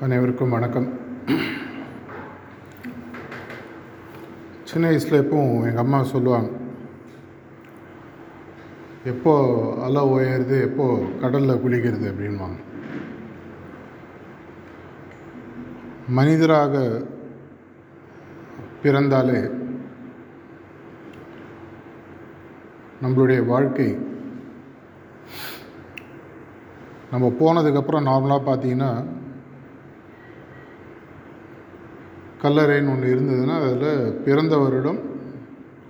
அனைவருக்கும் வணக்கம். சின்ன வயசில் எப்பவும் எங்கள் அம்மா சொல்லுவாங்க எப்போ அலை உயருது எப்போ கடலில் குளிக்கிறது அப்படின்வாங்க மனிதராக பிறந்தாலே நம்மளுடைய வாழ்க்கை நம்ம போனதுக்கப்புறம் நார்மலாக பார்த்தீங்கன்னா கல்லறைன்னு ஒன்று இருந்ததுன்னா அதில் பிறந்த வருடம்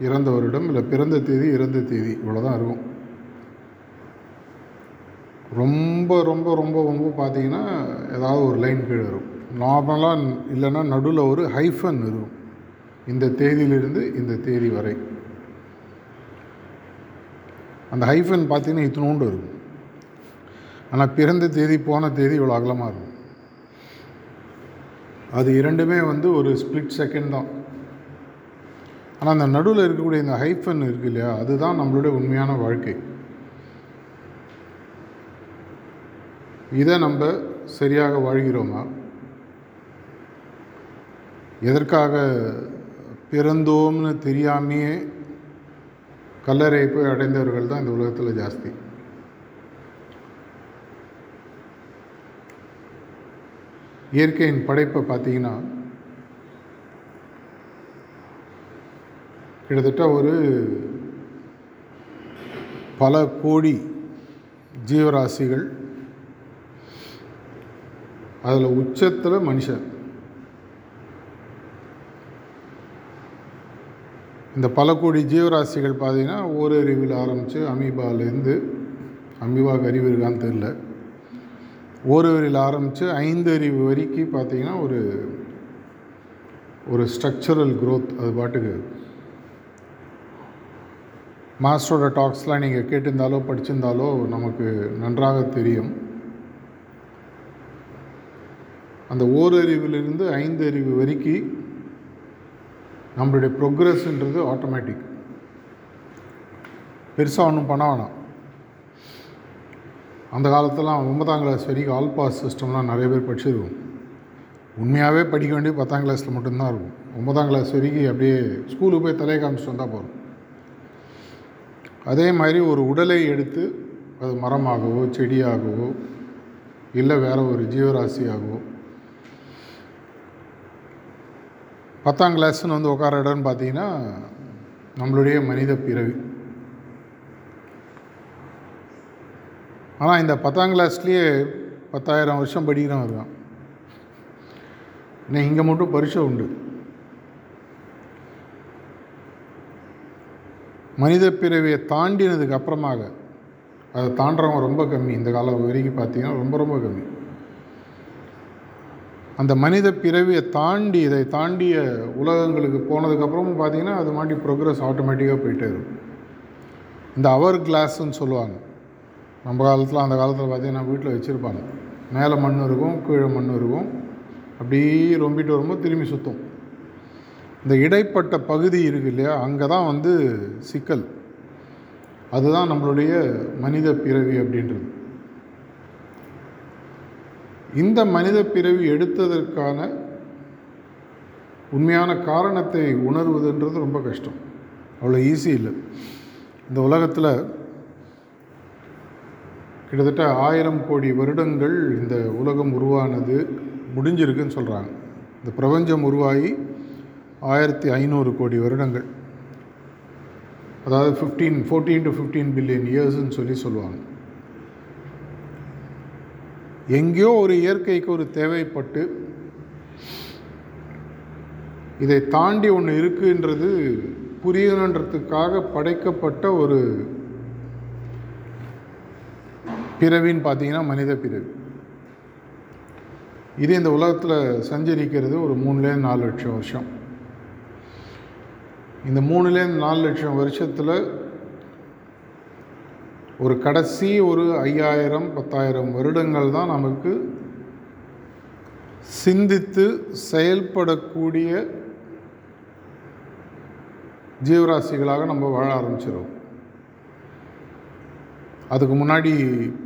இறந்த வருடம் இல்லை பிறந்த தேதி இறந்த தேதி இவ்வளோதான் இருக்கும். ரொம்ப ரொம்ப ரொம்ப ரொம்ப பார்த்தீங்கன்னா ஏதாவது ஒரு லைன் கீழே இருக்கும் நார்மலாக இல்லைன்னா நடுவில் ஒரு ஹைஃபன் இருக்கும். இந்த தேதியிலிருந்து இந்த தேதி வரை. அந்த ஹைஃபன் பார்த்தீங்கன்னா இத்தினோண்டு இருக்கும். ஆனால் பிறந்த தேதி போன தேதி இவ்வளோ அகலமாக இருக்கும். அது இரண்டுமே வந்து ஒரு ஸ்ப்ளிட் செகண்ட் தான். ஆனால் அந்த நடுவில் இருக்கக்கூடிய இந்த ஹைஃபன் இருக்கு இல்லையா அதுதான் நம்மளுடைய உண்மையான வாழ்க்கை. இதை நம்ம சரியாக வாழ்கிறோமா? எதற்காக பிறந்தோம்னு தெரியாமையே கல்லறை போய் அடைந்தவர்கள் தான் இந்த உலகத்தில் ஜாஸ்தி. இயற்கையின் படைப்பை பார்த்தீங்கன்னா கிட்டத்தட்ட ஒரு பல கோடி ஜீவராசிகள் அதில் உச்சத்தில் மனுஷன். இந்த பல கோடி ஜீவராசிகள் பார்த்தீங்கன்னா ஓரறிவில் ஆரம்பித்து அமீபாலேருந்து அமீபாவுக்கு அறிவு இருக்கான்னு தெரில ஓரறிவில் ஆரம்பித்து ஐந்து அறிவு வரைக்கும் பார்த்தீங்கன்னா ஒரு ஒரு ஸ்ட்ரக்சரல் க்ரோத் அது பாட்டுக்கு. மாஸ்டரோட டாக்ஸ்லாம் நீங்கள் கேட்டிருந்தாலோ படிச்சிருந்தாலோ நமக்கு நன்றாக தெரியும். அந்த ஓரறிவிலிருந்து ஐந்து அறிவு வரைக்கும் நம்மளுடைய ப்ரோக்ரஸ்ன்றது ஆட்டோமேட்டிக் பெருசாக ஒன்றும் பண்ண வேணாம். அந்த காலத்துலாம் ஒன்பதாம் கிளாஸ் வரைக்கும் ஆல் பாஸ் சிஸ்டம்லாம் நிறைய பேர் படிச்சிருக்கோம். உண்மையாகவே படிக்க வேண்டிய பத்தாம் கிளாஸில் மட்டும்தான் இருக்கும். ஒன்பதாம் கிளாஸ் வரைக்கும் அப்படியே ஸ்கூலுக்கு போய் தலையை காமிச்சிட்டு வந்தால் போதும். அதே மாதிரி ஒரு உடலை எடுத்து அது மரமாகவோ செடியாகவோ இல்லை வேறு ஒரு ஜீவராசியாகவோ பத்தாம் கிளாஸ்னு வந்து உட்கார இடம்னு பார்த்தீங்கன்னா நம்மளுடைய மனித பிறவி. ஆனால் இந்த பத்தாம் கிளாஸ்லேயே பத்தாயிரம் வருஷம் படிக்கிறோம் இருக்கான் இன்னும் இங்கே மட்டும் பரிசை உண்டு. மனித பிறவியை தாண்டினதுக்கு அப்புறமாக அதை தாண்டுறவங்க ரொம்ப கம்மி. இந்த காலம் வரைக்கும் பார்த்தீங்கன்னா ரொம்ப ரொம்ப கம்மி. அந்த மனித பிறவியை தாண்டி இதை தாண்டிய உலகங்களுக்கு போனதுக்கப்புறமும் பார்த்தீங்கன்னா அது மாட்டி ப்ரோக்ரஸ் ஆட்டோமேட்டிக்காக போயிட்டே இருக்கும். இந்த அவர் கிளாஸ்ன்னு சொல்லுவாங்க. நம்ம காலத்தில் அந்த காலத்தில் பார்த்தீங்கன்னா வீட்டில் வச்சுருப்பாங்க. மேலே மண் இருக்கும் கீழே மண் இருக்கும். அப்படியே ரொம்பிட்டு வரும்போது திரும்பி சுற்றும் இந்த இடைப்பட்ட பகுதி இருக்கு இல்லையா அங்கே தான் வந்து சிக்கல். அதுதான் நம்மளுடைய மனித பிறவி அப்படின்றது. இந்த மனித பிறவி எடுத்ததற்கான உண்மையான காரணத்தை உணர்வதுன்றது ரொம்ப கஷ்டம். அவ்வளோ ஈஸி இல்லை. இந்த உலகத்தில் கிட்டத்தட்ட ஆயிரம் கோடி வருடங்கள் இந்த உலகம் உருவானது முடிஞ்சிருக்குன்னு சொல்கிறாங்க இந்த பிரபஞ்சம் உருவாகி ஆயிரத்தி ஐநூறு கோடி வருடங்கள். அதாவது fifteen fourteen to fifteen billion இயர்ஸ்ன்னு சொல்லி சொல்லுவாங்க. எங்கேயோ ஒரு இயற்கைக்கு ஒரு தேவைப்பட்டு இதை தாண்டி ஒன்று இருக்குன்றது புரியணுன்றதுக்காக படைக்கப்பட்ட ஒரு பிறவின்னு பார்த்தீங்கன்னா மனித பிறவி. இது இந்த உலகத்தில் சஞ்சரிக்கிறது ஒரு மூணுலேருந்து நாலு லட்சம் வருஷம். இந்த மூணுலேருந்து நாலு லட்சம் வருஷத்தில் ஒரு கடைசி ஒரு ஐயாயிரம் பத்தாயிரம் வருடங்கள் தான் நமக்கு சிந்தித்து செயல்படக்கூடிய ஜீவராசிகளாக நம்ம வாழ ஆரம்பிச்சிடும் அதுக்கு முன்னாடி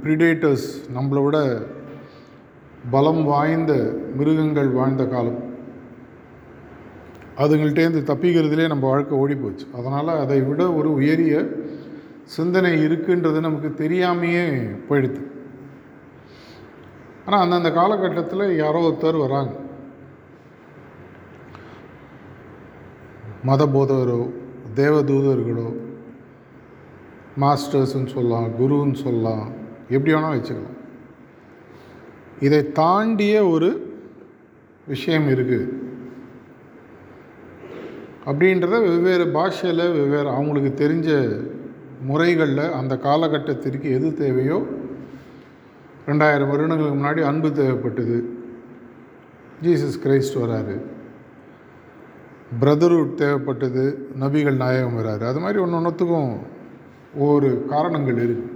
ப்ரிடேட்டர்ஸ் நம்மளை விட பலம் வாய்ந்த மிருகங்கள் வாழ்ந்த காலம். அதுங்கள்டேருந்து தப்பிக்கிறதுலே நம்ம வாழ்க்கை ஓடி போச்சு. அதனால் அதை விட ஒரு உயரிய சிந்தனை இருக்குன்றது நமக்கு தெரியாமையே போயிடுது. ஆனால் அந்தந்த காலகட்டத்தில் யாரோ ஒருத்தர் வராங்க. மதபோதகரோ தேவதூதர்களோ மாஸ்டர்ஸ்ன்னு சொல்லலாம் குருன்னு சொல்லலாம் எப்படி வேணால் வச்சுக்கலாம். இதை தாண்டிய ஒரு விஷயம் இருக்குது அப்படின்றத வெவ்வேறு பாஷையில் வெவ்வேறு அவங்களுக்கு தெரிஞ்ச முறைகளில் அந்த காலகட்டத்திற்கு எது தேவையோ ரெண்டாயிரம் வருடங்களுக்கு முன்னாடி அன்பு தேவைப்பட்டது. ஜீசஸ் கிரைஸ்ட் வராரு. பிரதர்ஹுட் தேவைப்பட்டது நபிகள் நாயகம் வராரு. அது மாதிரி ஒன்று ஒன்றுத்துக்கும் ஒரு காரணங்கள் இருக்குது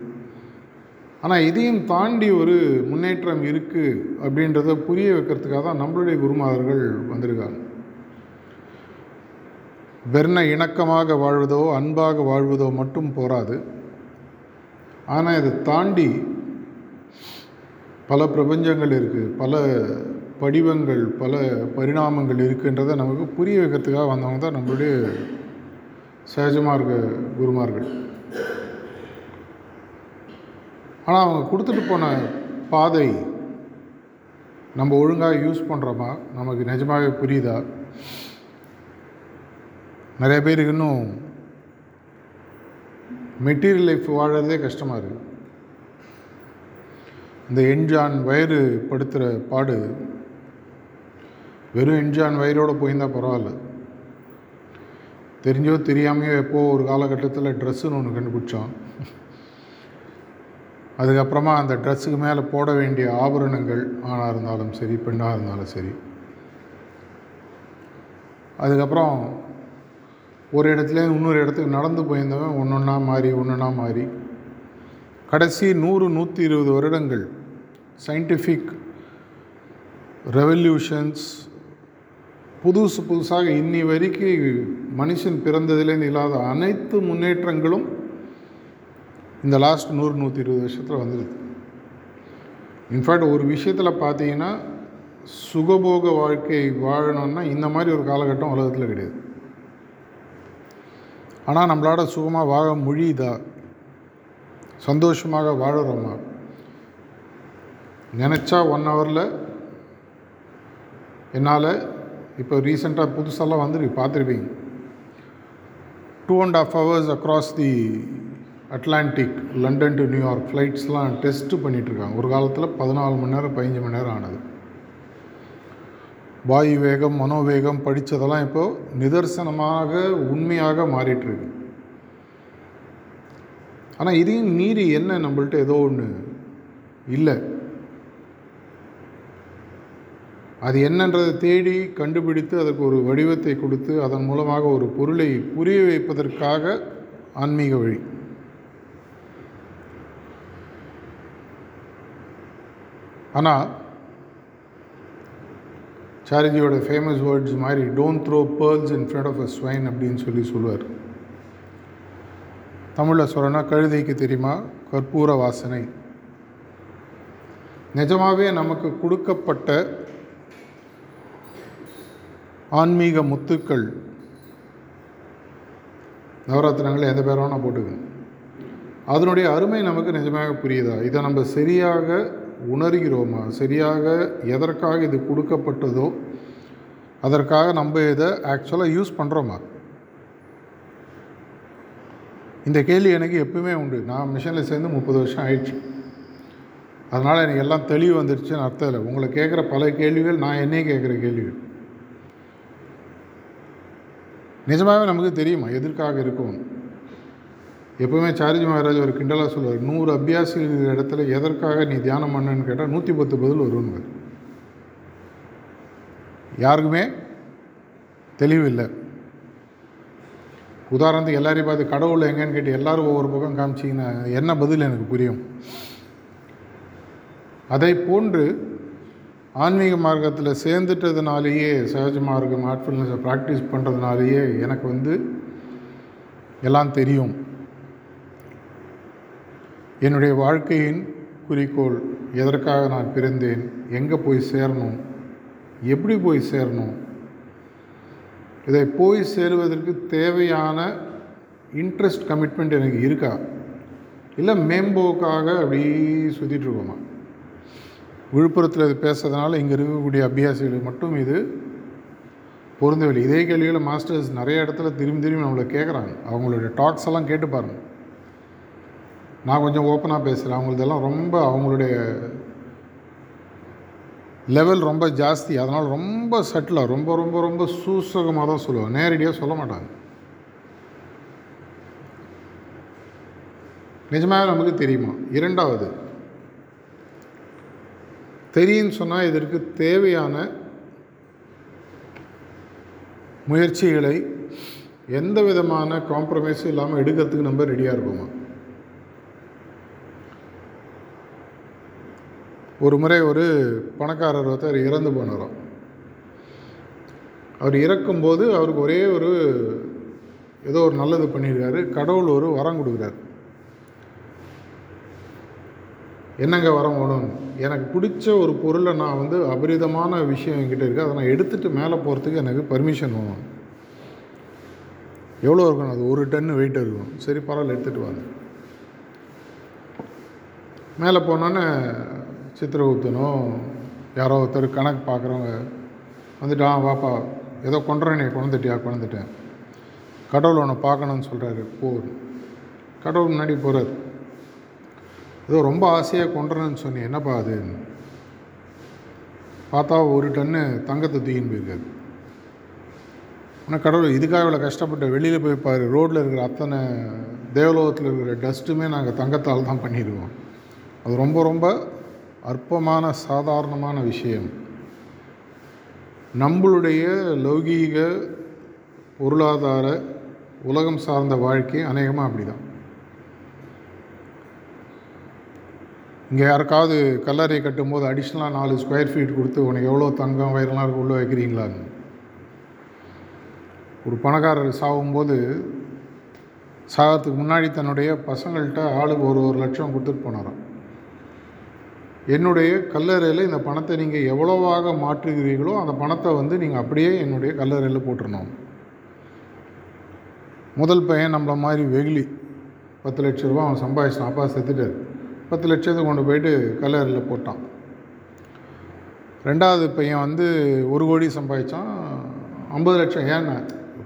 ஆனால் இதையும் தாண்டி ஒரு முன்னேற்றம் இருக்குது அப்படின்றத புரிய வைக்கிறதுக்காக தான் நம்மளுடைய குருமாதர்கள் வந்திருக்காங்க. வெர்ண இணக்கமாக வாழ்வதோ அன்பாக வாழ்வதோ மட்டும் போராது. ஆனால் இதை தாண்டி பல பிரபஞ்சங்கள் இருக்குது பல படிவங்கள் பல பரிணாமங்கள் இருக்குன்றதை நமக்கு புரிய வைக்கிறதுக்காக வந்தவங்க தான் நம்மளுடைய சகஜமாக இருக்க குருமார்கள். ஆனால் அவங்க கொடுத்துட்டு போன பாதை நம்ம ஒழுங்காக யூஸ் பண்ணுறோமா நமக்கு நிஜமாகவே புரியுதா? நிறைய பேருக்கு இன்னும் மெட்டீரியல் லைஃப் வாழறதே கஷ்டமாக இருக்குது இந்த என்ஜான் வயிறு படுத்துகிற பாடு வெறும் என்ஜான் வயிறோடு போயிருந்தால் பரவாயில்ல. தெரிஞ்சோ தெரியாமையோ எப்போ ஒரு காலகட்டத்தில் ட்ரெஸ்ஸுன்னு ஒன்று கண்டுபிடிச்சோம். அதுக்கப்புறமா அந்த ட்ரெஸ்ஸுக்கு மேலே போட வேண்டிய ஆபரணங்கள் ஆணாக இருந்தாலும் சரி பெண்ணாக இருந்தாலும் சரி. அதுக்கப்புறம் ஒரு இடத்துலேருந்து இன்னொரு இடத்துக்கு நடந்து போயிருந்தவன் ஒன்று ஒன்றா மாறி ஒன்றுனா மாறி. கடைசி நூறு நூற்றி இருபது வருடங்கள் சயின்டிஃபிக் ரெவல்யூஷன்ஸ் புதுசு புதுசாக இன்னி வரைக்கும் மனுஷன் பிறந்ததுலேருந்து இல்லாத அனைத்து முன்னேற்றங்களும் இந்த லாஸ்ட் நூறு நூற்றி இருபது வருஷத்தில் வந்துடுது இன்ஃபேக்ட் ஒரு விஷயத்தில் பார்த்தீங்கன்னா சுகபோக வாழ்க்கை வாழணும்னா இந்த மாதிரி ஒரு காலகட்டம் உலகத்தில் கிடையாது. ஆனால் நம்மளோட சுகமாக வாழ முடியுதா? சந்தோஷமாக வாழறோமா? நினச்சா ஒன் ஹவரில் என்னால் இப்போ ரீசெண்டாக புதுசெல்லாம் வந்துருக்கு பார்த்துருப்பீங்க two and half hours across the Atlantic London to New York ஃப்ளைட்ஸ்லாம் test பண்ணிகிட்ருக்காங்க ஒரு காலத்தில் பதினாலு மணி நேரம் பதினஞ்சு மணி நேரம் ஆனது. வாயு வேகம் மனோவேகம் படித்ததெல்லாம் இப்போது நிதர்சனமாக உண்மையாக மாறிட்டுருக்கு. ஆனால் இதையும் மீறி என்ன நம்மள்ட்ட ஏதோ ஒன்று இல்லை. அது என்னன்றதை தேடி கண்டுபிடித்து அதற்கு ஒரு வடிவத்தை கொடுத்து அதன் மூலமாக ஒரு பொருளை புரிய வைப்பதற்காக ஆன்மீக வழி. ஆனால் சாரிஜியோட ஃபேமஸ் வேர்ட்ஸ் மாதிரி don't throw pearls in front of a swine அப்படின்னு சொல்லி சொல்லுவார். தமிழில் சொல்லணும்னா கழுதைக்கு தெரியுமா? கற்பூர வாசனை. நிஜமாகவே நமக்கு கொடுக்கப்பட்ட ஆன்மீக முத்துக்கள் நவராத்திரங்களில் எந்த பேர் வேணால் போட்டுக்கணும். அதனுடைய அருமை நமக்கு நிஜமாக புரியுதா? இதை நம்ம சரியாக உணர்கிறோமா? சரியாக எதற்காக இது கொடுக்கப்பட்டதோ அதற்காக நம்ம இதை ஆக்சுவலாக யூஸ் பண்ணுறோமா இந்த கேள்வி எனக்கு எப்பவுமே உண்டு. நான் மிஷனில் சேர்ந்து முப்பது வருஷம் ஆயிடுச்சு. அதனால் எனக்கு எல்லாம் தெளிவு வந்துடுச்சுன்னு அர்த்தம் இல்லை. உங்களை கேட்குற பல கேள்விகள் நான் என்னையே கேட்குற கேள்விகள். நிஜமாகவே நமக்கு தெரியுமா? எதற்காக இருக்கும் எப்போவுமே சாரிஜி மகாராஜ் ஒரு கிண்டலாக சொல்லுவார் நூறு அபியாசிகள் இருக்கிற இடத்துல எதற்காக நீ தியானம் பண்ணுன்னு கேட்டால் நூற்றி பத்து பதில் வரும்னு யாருக்குமே தெளிவில்லை. உதாரணத்துக்கு எல்லாரையும் பார்த்து கடவுள் எங்கேன்னு கேட்டு எல்லாரும் ஒவ்வொரு பக்கம் காமிச்சிங்கன்னா என்ன பதில் எனக்கு புரியும்? அதை போன்று ஆன்மீக மார்க்கத்தில் சேர்ந்துட்டதுனாலேயே சகஜ மார்க்கம் ஆர்ட்ஃபுல்னஸை ப்ராக்டிஸ் பண்ணுறதுனாலேயே எனக்கு வந்து எல்லாம் தெரியும். என்னுடைய வாழ்க்கையின் குறிக்கோள் எதற்காக நான் பிறந்தேன் எங்கே போய் சேரணும் எப்படி போய் சேரணும்? இதை போய் சேருவதற்கு தேவையான இன்ட்ரெஸ்ட் கமிட்மெண்ட் எனக்கு இருக்கா? இல்லை மேம்போக்காக அப்படி சுற்றிட்டுருக்கோமா விழுப்புரத்தில் இது பேசுறதுனால இங்கே இருக்கக்கூடிய அபியாசிகளுக்கு மட்டும் இது பொருந்தவில்லை. இதே கேள்விகளை மாஸ்டர்ஸ் நிறைய இடத்துல திரும்பி திரும்பி நம்மளை கேட்குறாங்க அவங்களுடைய டாக்ஸ் எல்லாம் கேட்டு பாருங்கள் நான் கொஞ்சம் ஓப்பனாக பேசுகிறேன் அவங்களதெல்லாம் ரொம்ப அவங்களுடைய லெவல் ரொம்ப ஜாஸ்தி. அதனால் ரொம்ப சட்டிலாக ரொம்ப ரொம்ப ரொம்ப சூசகமாக தான் சொல்லுவாங்க. நேரடியாக சொல்ல மாட்டாங்க. நிஜமாகவே நமக்கு தெரியுமா? இரண்டாவது தெரியும்னு சொன்னால் இதற்கு தேவையான முயற்சிகளை எந்த விதமான காம்ப்ரமைஸும் இல்லாமல் எடுக்கிறதுக்கு நம்ம ரெடியாக இருப்போமா? ஒரு முறை ஒரு பணக்காரர் ஒருத்தர் இறந்து போனாராம் அவர் இறக்கும்போது அவருக்கு ஒரே ஒரு ஏதோ ஒரு நல்லது பண்ணியிருக்காரு. கடவுள் ஒரு வரம் கொடுக்குறாரு. என்னங்க வரம் வேணும்? எனக்கு பிடிச்ச ஒரு பொருளை நான் வந்து அபரிதமான விஷயம் என்கிட்ட இருக்குது அதை நான் எடுத்துகிட்டு மேலே போகிறதுக்கு எனக்கு பர்மிஷன் வேணும். எவ்வளோ இருக்கணும்? அது ஒரு டன்னு வெயிட் இருக்கும். சரி பரவாயில்ல எடுத்துகிட்டு வாங்க. மேலே போனோன்னே சித்திரகுப்தனோ யாரோ ஒருத்தர் கணக்கு பார்க்குறவங்க வந்துட்டு ஆ வாப்பா ஏதோ கொண்டுறேனே கொண்டுட்டியா கொண்டுட்டேன் கடவுள் உன்னை பார்க்கணும்னு சொல்கிறாரு போ கடவுள் முன்னாடி போகிறார் ஏதோ ரொம்ப ஆசையாக கொண்டுறேன்னு சொன்னி என்னப்பா அது? பார்த்தா ஒரு டன்னு தங்கத்தை தூக்கின்னு போயிருக்காரு. ஆனால் கடவுள் இதுக்காக இவ்வளோ கஷ்டப்பட்டு வெளியில் போய் பாரு ரோட்டில் இருக்கிற அத்தனை தேவலோகத்தில் இருக்கிற டஸ்ட்டுமே நாங்கள் தங்கத்தால் தான் பண்ணிடுவோம் அது ரொம்ப ரொம்ப அற்பமான சாதாரணமான விஷயம். நம்மளுடைய லௌகீக பொருளாதார உலகம் சார்ந்த வாழ்க்கை அநேகமாக அப்படி தான் இங்கே யாருக்காவது கல்லறை கட்டும்போது அடிஷ்னலாக நாலு ஸ்கொயர் ஃபீட் கொடுத்து உனக்கு எவ்வளோ தங்கம் வயிறெல்லாம் இருக்கு உள்ளே வைக்கிறீங்களான்னு ஒரு பணக்காரர் சாகும்போது சாகிறதுக்கு முன்னாடி தன்னுடைய பசங்கள்கிட்ட ஆளுக்கு ஒரு ஒரு லட்சம் கொடுத்துட்டு போனாராம். என்னுடைய கல்லறையில் இந்த பணத்தை நீங்கள் எவ்வளோவாக மாற்றுகிறீர்களோ அந்த பணத்தை வந்து நீங்கள் அப்படியே என்னுடைய கல்லறையில் போட்டுருணும் முதல் பையன் நம்மள மாதிரி வெகுளி. பத்து லட்ச ரூபா அவன் சம்பாதிச்சான் அப்பா செத்துட்டார். பத்து லட்சத்தை கொண்டு போயிட்டு கல்லறையில் போட்டான். ரெண்டாவது பையன் வந்து ஒரு கோடி சம்பாதிச்சான். ஐம்பது லட்சம் ஏன்னா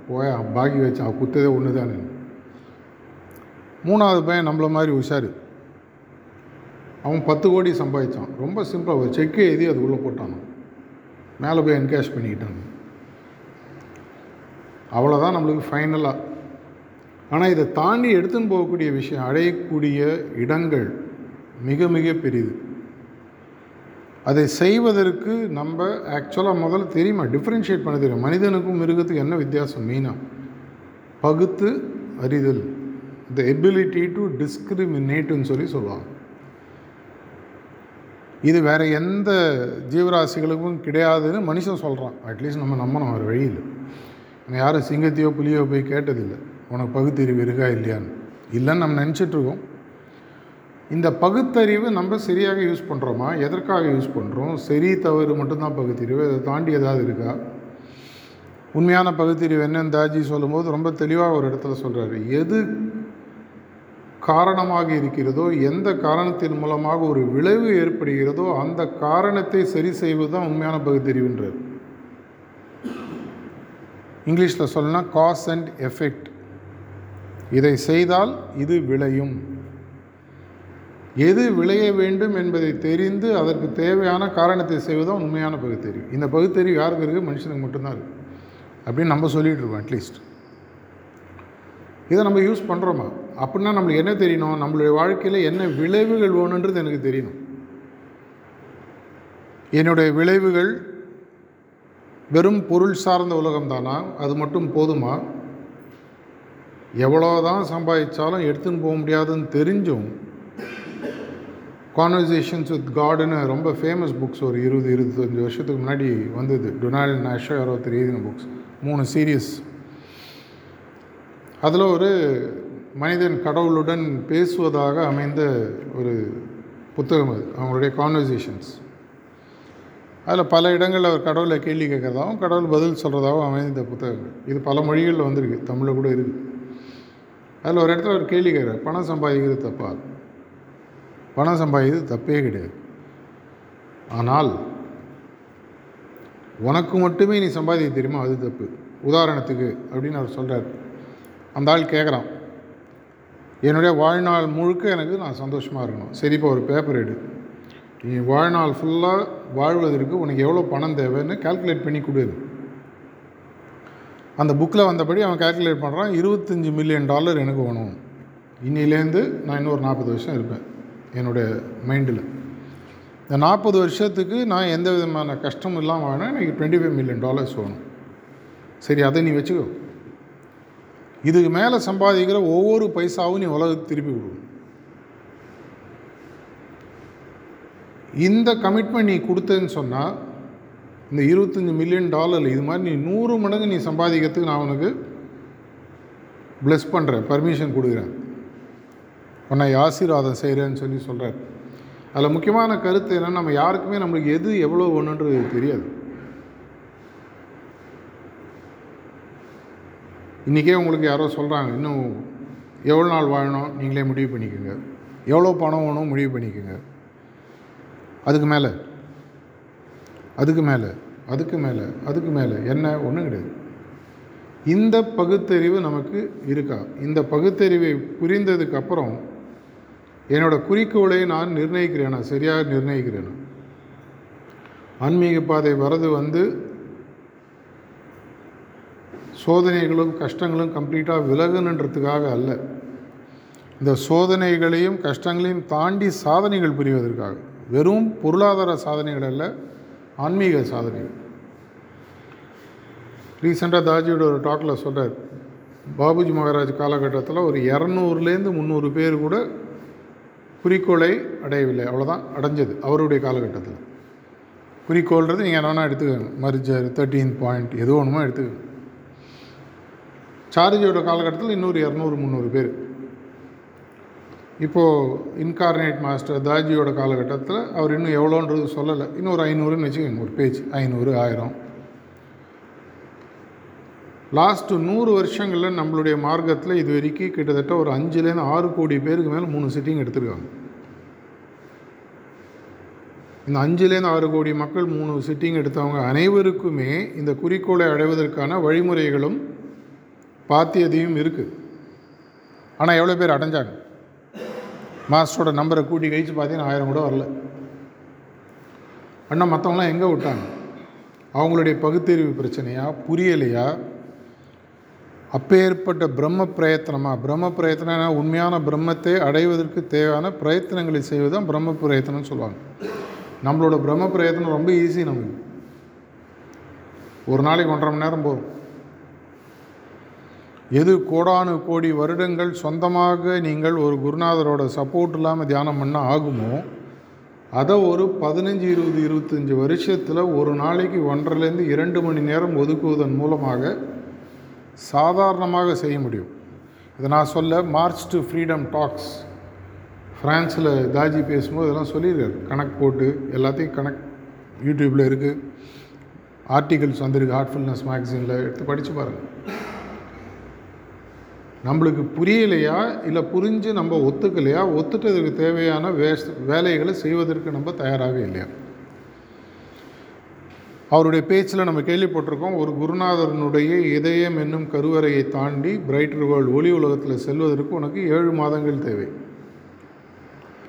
போய் பாக்கி வச்சான் குத்ததே ஒன்று தானே மூணாவது பையன் நம்மள மாதிரி உஷாரு. அவன் பத்து கோடி சம்பாதிச்சான். ரொம்ப சிம்பிளாக ஒரு செக்கு எழுதி அது உள்ளே போட்டான். மேலே போய் என்கேஷ் பண்ணிக்கிட்டாங்க அவ்வளோதான் நம்மளுக்கு ஃபைனலாக ஆனால் இதை தாண்டி எடுத்துன்னு போகக்கூடிய விஷயம் அடையக்கூடிய இடங்கள் மிக மிக பெரிது. அதை செய்வதற்கு நம்ம ஆக்சுவலாக முதல்ல தெரியுமா? டிஃப்ரென்ஷியேட் பண்ண தெரியும். மனிதனுக்கும் மிருகத்துக்கும் என்ன வித்தியாசம்? மெயினாக பகுத்து அறிதல் த எபிலிட்டி டு டிஸ்கிரிமினேட்டுன்னு சொல்லி சொல்லுவாங்க. இது வேறு எந்த ஜீவராசிகளுக்கும் கிடையாதுன்னு மனுஷன் சொல்கிறான் அட்லீஸ்ட் நம்ம நம்பணும் வேறு வழியில் யாரும் சிங்கத்தையோ புலியோ போய் கேட்டதில்லை. உனக்கு பகுத்தறிவு இருக்கா இல்லையான்னு. இல்லைன்னு நம்ம நினச்சிட்ருக்கோம் இந்த பகுத்தறிவு நம்ம சரியாக யூஸ் பண்ணுறோமா எதற்காக யூஸ் பண்ணுறோம் சரி தவறு மட்டும்தான் பகுத்தறிவு. அதை தாண்டி ஏதாவது இருக்கா? உண்மையான பகுத்தறிவு என்னன்னு தாஜி சொல்லும்போது ரொம்ப தெளிவாக ஒரு இடத்துல சொல்கிறாரு எது காரணமாக இருக்கிறதோ எந்த காரணத்தின் மூலமாக ஒரு விளைவு ஏற்படுகிறதோ அந்த காரணத்தை சரி செய்வது தான் உண்மையான பகுத்தறிவுன்றது இங்கிலீஷில் சொல்லணும்னா காஸ் அண்ட் எஃபெக்ட் இதை செய்தால் இது விளையும். எது விளைய வேண்டும் என்பதை தெரிந்து அதற்கு தேவையான காரணத்தை செய்வதுதான் உண்மையான பகுத்தறிவு இந்த பகுத்தறிவு யாருக்கு இருக்குது மனுஷனுக்கு மட்டும்தான் இருக்குது அப்படின்னு நம்ம சொல்லிகிட்டு இருக்கோம் அட்லீஸ்ட் இதை நம்ம யூஸ் பண்ணுறோமா அப்படின்னா நம்மளுக்கு என்ன தெரியணும்? நம்மளுடைய வாழ்க்கையில் என்ன விளைவுகள் வேணுன்றது எனக்கு தெரியணும். என்னுடைய விளைவுகள் வெறும் பொருள் சார்ந்த உலகம் தானா? அது மட்டும் போதுமா? எவ்வளோதான் சம்பாதிச்சாலும் எடுத்துன்னு போக முடியாதுன்னு தெரிஞ்சும் கான்வர்சேஷன்ஸ் வித் காடுன்னு ரொம்ப ஃபேமஸ் புக்ஸ் ஒரு இருபது இருபத்தஞ்சி வருஷத்துக்கு முன்னாடி வந்தது. டொனால்ட் நேஷோ யாரோ எழுதின புக்ஸ் மூணு சீரியஸ் அதில் ஒரு மனிதன் கடவுளுடன் பேசுவதாக அமைந்த ஒரு புத்தகம் அது அவங்களுடைய கான்வர்சேஷன்ஸ் அதில் பல இடங்களில் அவர் கடவுளை கேள்வி கேட்குறதாகவும் கடவுள் பதில் சொல்கிறதாகவும் அமைந்த புத்தகங்கள். இது பல மொழிகளில் வந்திருக்கு தமிழில் கூட இருக்குது அதில் ஒரு இடத்துல ஒரு கேள்வி கேட்குறார் பணம் சம்பாதிக்கிறது தப்பா? பணம் சம்பாதிக்கிறது தப்பே கிடையாது. ஆனால் உனக்கு மட்டுமே நீ சம்பாதிக்க தெரியுமா? அது தப்பு. உதாரணத்துக்கு அப்படின்னு அவர் சொல்கிறார் அந்த ஆள் கேட்குறான். என்னுடைய வாழ்நாள் முழுக்க எனக்கு நான் சந்தோஷமாக இருக்கணும். சரி இப்போ ஒரு பேப்பர் எடு. நீ வாழ்நாள் ஃபுல்லாக வாழ்வதற்கு உனக்கு எவ்வளோ பணம் தேவைன்னு கால்குலேட் பண்ணி கொடு அந்த புக்கில் வந்தபடி அவன் கால்குலேட் பண்ணுறான் இருபத்தஞ்சி மில்லியன் டாலர் எனக்கு வேணும். இன்னிலேருந்து நான் இன்னொரு நாற்பது வருஷம் இருப்பேன் என்னுடைய மைண்டில் இந்த நாற்பது வருஷத்துக்கு நான் எந்த விதமான கஷ்டமும் இல்லாமல் வேணால் எனக்கு டுவெண்ட்டி ஃபைவ் மில்லியன் டாலர்ஸ் வேணும். சரி அதை நீ வச்சுக்கோ. இதுக்கு மேலே சம்பாதிக்கிற ஒவ்வொரு பைசாவும் நீ உலகத்துக்கு திருப்பி கொடுக்கணும் இந்த கமிட்மெண்ட் நீ கொடுத்தேன்னு சொன்னால் இந்த இருபத்தஞ்சி மில்லியன் டாலர் இது மாதிரி நீ நூறு மடங்கு நீ சம்பாதிக்கிறதுக்கு நான் உனக்கு ப்ளெஸ் பண்ணுறேன் பர்மிஷன் கொடுக்குறேன். உன்னை ஆசீர்வாதம் செய்கிறேன்னு சொல்லி சொல்கிறார் அதில் முக்கியமான கருத்து என்னென்னா நம்ம யாருக்குமே நம்மளுக்கு எது எவ்வளோ ஒன்றுன்றது தெரியாது. இன்றைக்கே உங்களுக்கு யாரோ சொல்கிறாங்க இன்னும் எவ்வளோ நாள் வாழணும் நீங்களே முடிவு பண்ணிக்கோங்க. எவ்வளோ பணம் வேணும் முடிவு பண்ணிக்கோங்க. அதுக்கு மேலே அதுக்கு மேலே அதுக்கு மேலே அதுக்கு மேலே என்ன? ஒன்றும் கிடையாது. இந்த பகுத்தறிவு நமக்கு இருக்கா? இந்த பகுத்தறிவை புரிந்ததுக்கு அப்புறம் என்னோடய குறிக்கோளை நான் நிர்ணயிக்கிறேனா? சரியாக நிர்ணயிக்கிறேனா? ஆன்மீக பாதை வரது வந்து சோதனைகளும் கஷ்டங்களும் கம்ப்ளீட்டாக விலகணுன்றதுக்காக அல்ல. இந்த சோதனைகளையும் கஷ்டங்களையும் தாண்டி சாதனைகள் புரிவதற்காக. வெறும் பொருளாதார சாதனைகள் அல்ல ஆன்மீக சாதனைகள். ரீசெண்டாக தாஜியோட ஒரு டாக்கில் சொல்கிறார் பாபுஜி மகாராஜ் காலகட்டத்தில் ஒரு இரநூறுலேருந்து முந்நூறு பேர் கூட குறிக்கோளை அடையவில்லை. அவ்வளோதான் அடைஞ்சது அவருடைய காலகட்டத்தில். குறிக்கோள்ன்றது நீங்கள் என்ன வேணால் எடுத்துக்கோங்க. மர்ஜர் தேர்ட்டீன் பாயிண்ட் எது ஒன்றுமோ எடுத்துக்கோங்க. சார்ஜியோட காலகட்டத்தில் இன்னொரு இரநூறு முந்நூறு பேர். இப்போது இன்கார்னேட் மாஸ்டர் தாஜியோட காலகட்டத்தில் அவர் இன்னும் எவ்வளோன்றது சொல்லலை. இன்னும் ஒரு ஐநூறுன்னு வச்சுக்கோங்க ஒரு பேஜ். ஐநூறு ஆயிரம். லாஸ்ட்டு நூறு வருஷங்களில் நம்மளுடைய மார்க்கத்தில் இது வரைக்கும் கிட்டத்தட்ட ஒரு அஞ்சுலேருந்து ஆறு கோடி பேருக்கு மேலே மூணு சிட்டிங் எடுத்திருக்காங்க. இந்த அஞ்சுலேருந்து ஆறு கோடி மக்கள் மூணு சிட்டிங் எடுத்தவங்க அனைவருக்குமே இந்த குறிக்கோளை அடைவதற்கான வழிமுறைகளும் பாத்தியதையும் இருக்குது ஆனால் எவ்வளோ பேர் அடைஞ்சாங்க? மாஸ்டரோட நம்பரை கூட்டி கழித்து பார்த்தீங்கன்னா ஆயிரம் கூட வரல. அண்ணா மற்றவங்களாம் எங்கே விட்டாங்க? அவங்களுடைய பகுத்தறிவு பிரச்சனையா புரியலையா? அப்பேற்பட்ட பிரம்ம பிரயத்தனமா? பிரம்ம பிரயத்தனா உண்மையான பிரம்மத்தை அடைவதற்கு தேவையான பிரயத்தனங்களை செய்வது தான் பிரம்ம பிரயத்தனம்னு சொல்லுவாங்க. நம்மளோட பிரம்ம பிரயத்தனம் ரொம்ப ஈஸி நமக்கு. ஒரு நாளைக்கு ஒன்றரை மணி நேரம் போகும் எது கோடானு கோடி வருடங்கள் சொந்தமாக நீங்கள் ஒரு குருநாதரோட சப்போர்ட் இல்லாமல் தியானம் பண்ண ஆகுமோ அதை ஒரு பதினஞ்சு இருபது இருபத்தஞ்சி வருஷத்தில் ஒரு நாளைக்கு ஒன்றரைலேருந்து இரண்டு மணி நேரம் ஒதுக்குவதன் மூலமாக சாதாரணமாக செய்ய முடியும். இதை நான் சொல்ல மார்ச் டு ஃப்ரீடம் டாக்ஸ் ஃப்ரான்ஸில் தாஜி பேசும்போது இதெல்லாம் சொல்லியிருக்காரு. கணக்கு போட்டு எல்லாத்தையும் கணக்கு யூடியூப்பில் இருக்குது ஆர்டிகல்ஸ் வந்திருக்கு ஹார்ட்ஃபுல்னஸ் மேக்சினில் எடுத்து படித்து பாருங்கள் நம்மளுக்கு புரியலையா இல்லை புரிஞ்சு நம்ம ஒத்துக்கலையா? ஒத்துட்டதுக்கு தேவையான வே வேலைகளை செய்வதற்கு நம்ம தயாராக இல்லையா? அவருடைய பேச்சில் நம்ம கேள்விப்பட்டிருக்கோம் ஒரு குருநாதரனுடைய இதயம் என்னும் கருவறையை தாண்டி பிரைட்டர் வேர்ல்டு ஒளி உலகத்தில் செல்வதற்கு உனக்கு ஏழு மாதங்கள் தேவை.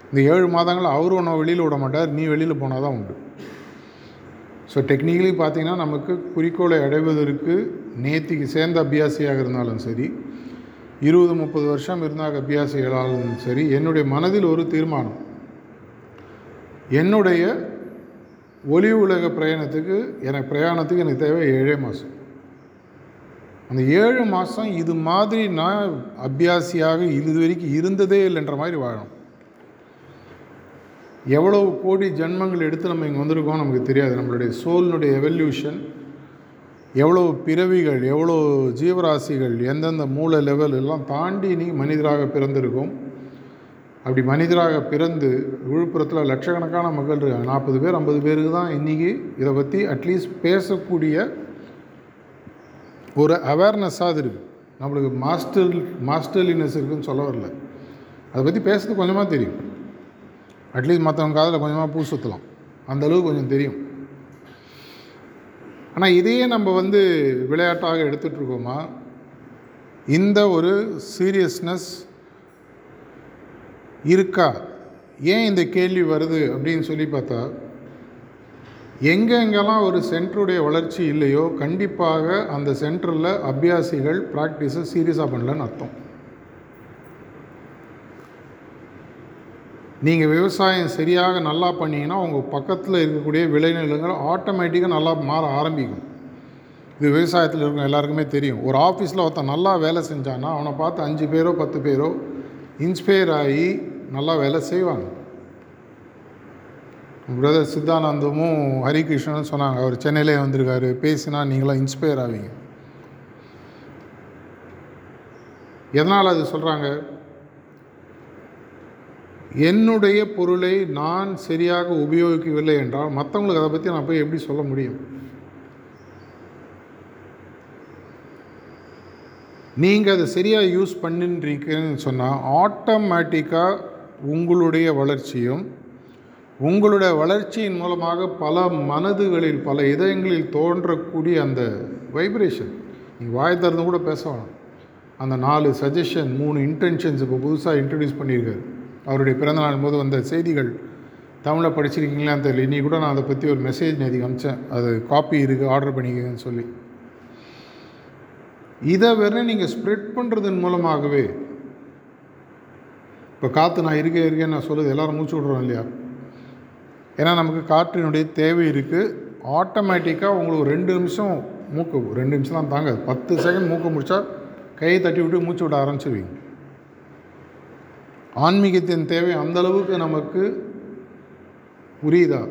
இந்த ஏழு மாதங்கள் அவர் உன்னை வெளியில் விட மாட்டார் நீ வெளியில் போனால் தான் உண்டு. ஸோ டெக்னிக்கலி பார்த்தீங்கன்னா நமக்கு குறிக்கோளை அடைவதற்கு நேத்திக்கு சேர்ந்த அபியாசியாக இருந்தாலும் சரி இருபது முப்பது வருஷம் இருந்தால் அபியாசிகளாலும் சரி என்னுடைய மனதில் ஒரு தீர்மானம். என்னுடைய ஒளி உலக பிரயாணத்துக்கு எனக்கு பிரயாணத்துக்கு எனக்கு தேவை ஏழே மாதம் அந்த ஏழு மாதம் இது மாதிரி நான் அபியாசியாக இது வரைக்கும் இருந்ததே இல்லைன்ற மாதிரி வாழணும். எவ்வளவு கோடி ஜென்மங்கள் எடுத்து நம்ம இங்கே வந்திருக்கோம் நமக்கு தெரியாது. நம்மளுடைய சோலினுடைய எவல்யூஷன் எவ்வளோ பிறவிகள் எவ்வளோ ஜீவராசிகள் எந்தெந்த மூல லெவல் எல்லாம் தாண்டி நீ மனிதராக பிறந்திருக்கும். அப்படி மனிதராக பிறந்து விழுப்புரத்தில் லட்சக்கணக்கான மக்கள் இருக்காங்க. நாற்பது பேர் ஐம்பது பேருக்கு தான் இன்றைக்கி இதை பற்றி அட்லீஸ்ட் பேசக்கூடிய ஒரு அவேர்னஸ்ஸாக இருக்குது நம்மளுக்கு மாஸ்டர் மாஸ்டர்லினஸ் இருக்குன்னு சொல்ல வரல. அதை பற்றி பேசுறது கொஞ்சமாக தெரியும். அட்லீஸ்ட் மற்றவங்க காதில் கொஞ்சமாக பூ சுற்றலாம் அந்தளவுக்கு கொஞ்சம் தெரியும். ஆனால் இதையே நம்ம வந்து விளையாட்டாக எடுத்துகிட்ருக்கோமா இந்த ஒரு சீரியஸ்னஸ் இருக்கா? ஏன் இந்த கேள்வி வருது அப்படின்னு சொல்லி பார்த்தா எங்கெங்கெல்லாம் ஒரு சென்டருடைய வளர்ச்சி இல்லையோ கண்டிப்பாக அந்த சென்டரில் அபியாசிகள் ப்ராக்டிஸை சீரியஸாக பண்ணலன்னு அர்த்தம். நீங்கள் விவசாயம் சரியாக நல்லா பண்ணிங்கன்னா உங்கள் பக்கத்தில் இருக்கக்கூடிய விளைநிலங்கள் ஆட்டோமேட்டிக்காக நல்லா மாற ஆரம்பிக்கும். இது விவசாயத்தில் இருக்கிற எல்லாருக்குமே தெரியும். ஒரு ஆஃபீஸில் ஒருத்தன் நல்லா வேலை செஞ்சான்னா அவனை பார்த்து அஞ்சு பேரோ பத்து பேரோ இன்ஸ்பயர் ஆகி நல்லா வேலை செய்வாங்க. பிரதர் சித்தானந்தமும் ஹரிகிருஷ்ணனும் சொன்னாங்க அவர் சென்னையிலே வந்திருக்காரு பேசினா நீங்களாம் இன்ஸ்பயர் ஆவீங்க. எதனால் அது சொல்கிறாங்க என்னுடைய பொருளை நான் சரியாக உபயோகிக்கவில்லை என்றால் மற்றவங்களுக்கு அதை பற்றி நான் போய் எப்படி சொல்ல முடியும்? நீங்கள் அதை சரியாக யூஸ் பண்ணின்றீங்கன்னு சொன்னால் ஆட்டோமேட்டிக்காக உங்களுடைய வளர்ச்சியும் உங்களுடைய வளர்ச்சியின் மூலமாக பல மனதுகளில் பல இதயங்களில் தோன்றக்கூடிய அந்த வைப்ரேஷன் நீங்கள் வாய் திறந்து கூட பேச வேணாம். அந்த நாலு சஜஷன் மூணு இன்டென்ஷன்ஸ் இப்போ புதுசாக இன்ட்ரடியூஸ் பண்ணியிருக்காரு. அவருடைய பிறந்தநாள் போது வந்த செய்திகள் தமிழில் படிச்சிருக்கீங்களான்னு தெரியல. இன்னி கூட நான் அதை பற்றி ஒரு மெசேஜ் நேதி அமிச்சேன். அது காப்பி இருக்குது ஆர்டர் பண்ணிக்கங்கன்னு சொல்லி. இதை வேற நீங்கள் ஸ்ப்ரெட் பண்ணுறதன் மூலமாகவே இப்போ காற்று நான் இருக்கே இருக்கேன்னு நான் சொல்லுது எல்லோரும் மூச்சு விட்றோம் இல்லையா? ஏன்னா நமக்கு காற்றினுடைய தேவை இருக்குது ஆட்டோமேட்டிக்காக உங்களுக்கு ரெண்டு நிமிஷம் மூக்கு ரெண்டு நிமிஷம் தான் தாங்க பத்து செகண்ட் மூக்க முடிச்சா கையை தட்டி விட்டு மூச்சு விட ஆரம்பிச்சிருவீங்க. ஆன்மீகத்தின் தேவை அந்த அளவுக்கு நமக்கு புரியுதா?